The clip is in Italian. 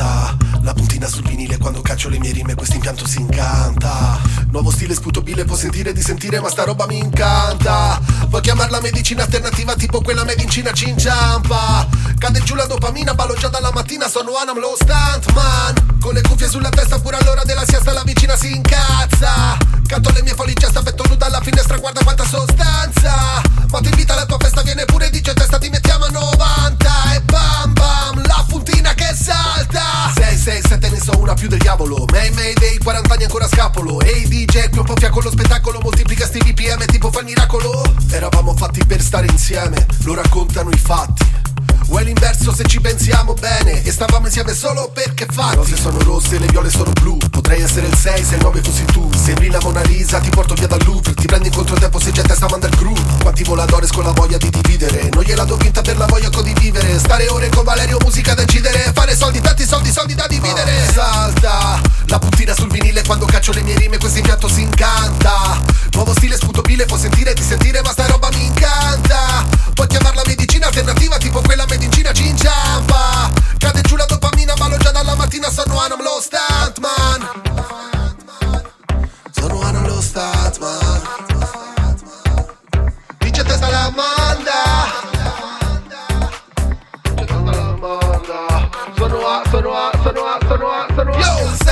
salta La puntina sul vinile quando caccio le mie rime Questo impianto si incanta. Nuovo stile sputabile può sentire di sentire Ma sta roba mi incanta. Vuoi chiamarla medicina alternativa tipo quella made in Cina ci inciampa Cade giù la dopamina, ballo già dalla mattina Sono Anam lo stuntman. Con le cuffie sulla testa pure all'ora della siesta La vicina si incazza. Canto le mie folli diavolo. May, may, dei 40 anni ancora scapolo. Ehi hey, DJ, qui un po' fiacco lo spettacolo. Moltiplica sti VPM tipo fa il miracolo. Eravamo fatti per stare insieme Lo raccontano i fatti. O è l'inverso se ci pensiamo bene E stavamo insieme solo perché fatti. Le rose sono rosse le viole sono blu. Potrei essere il 6 se il 9 fossi tu Sembri la Mona Lisa, ti porto via dal Louvre Ti prendi in controtempo se c'è testa manda il groove Quanti voladores con la voglia di dividere? Non gliela do vinta per la voglia condividere. Stare ore con Valerio, musica da incidere. Fare soldi, tanti soldi, soldi da dividere. Salta la puntina sul vinile quando caccio le A, sono A, sono A, sono A Yo,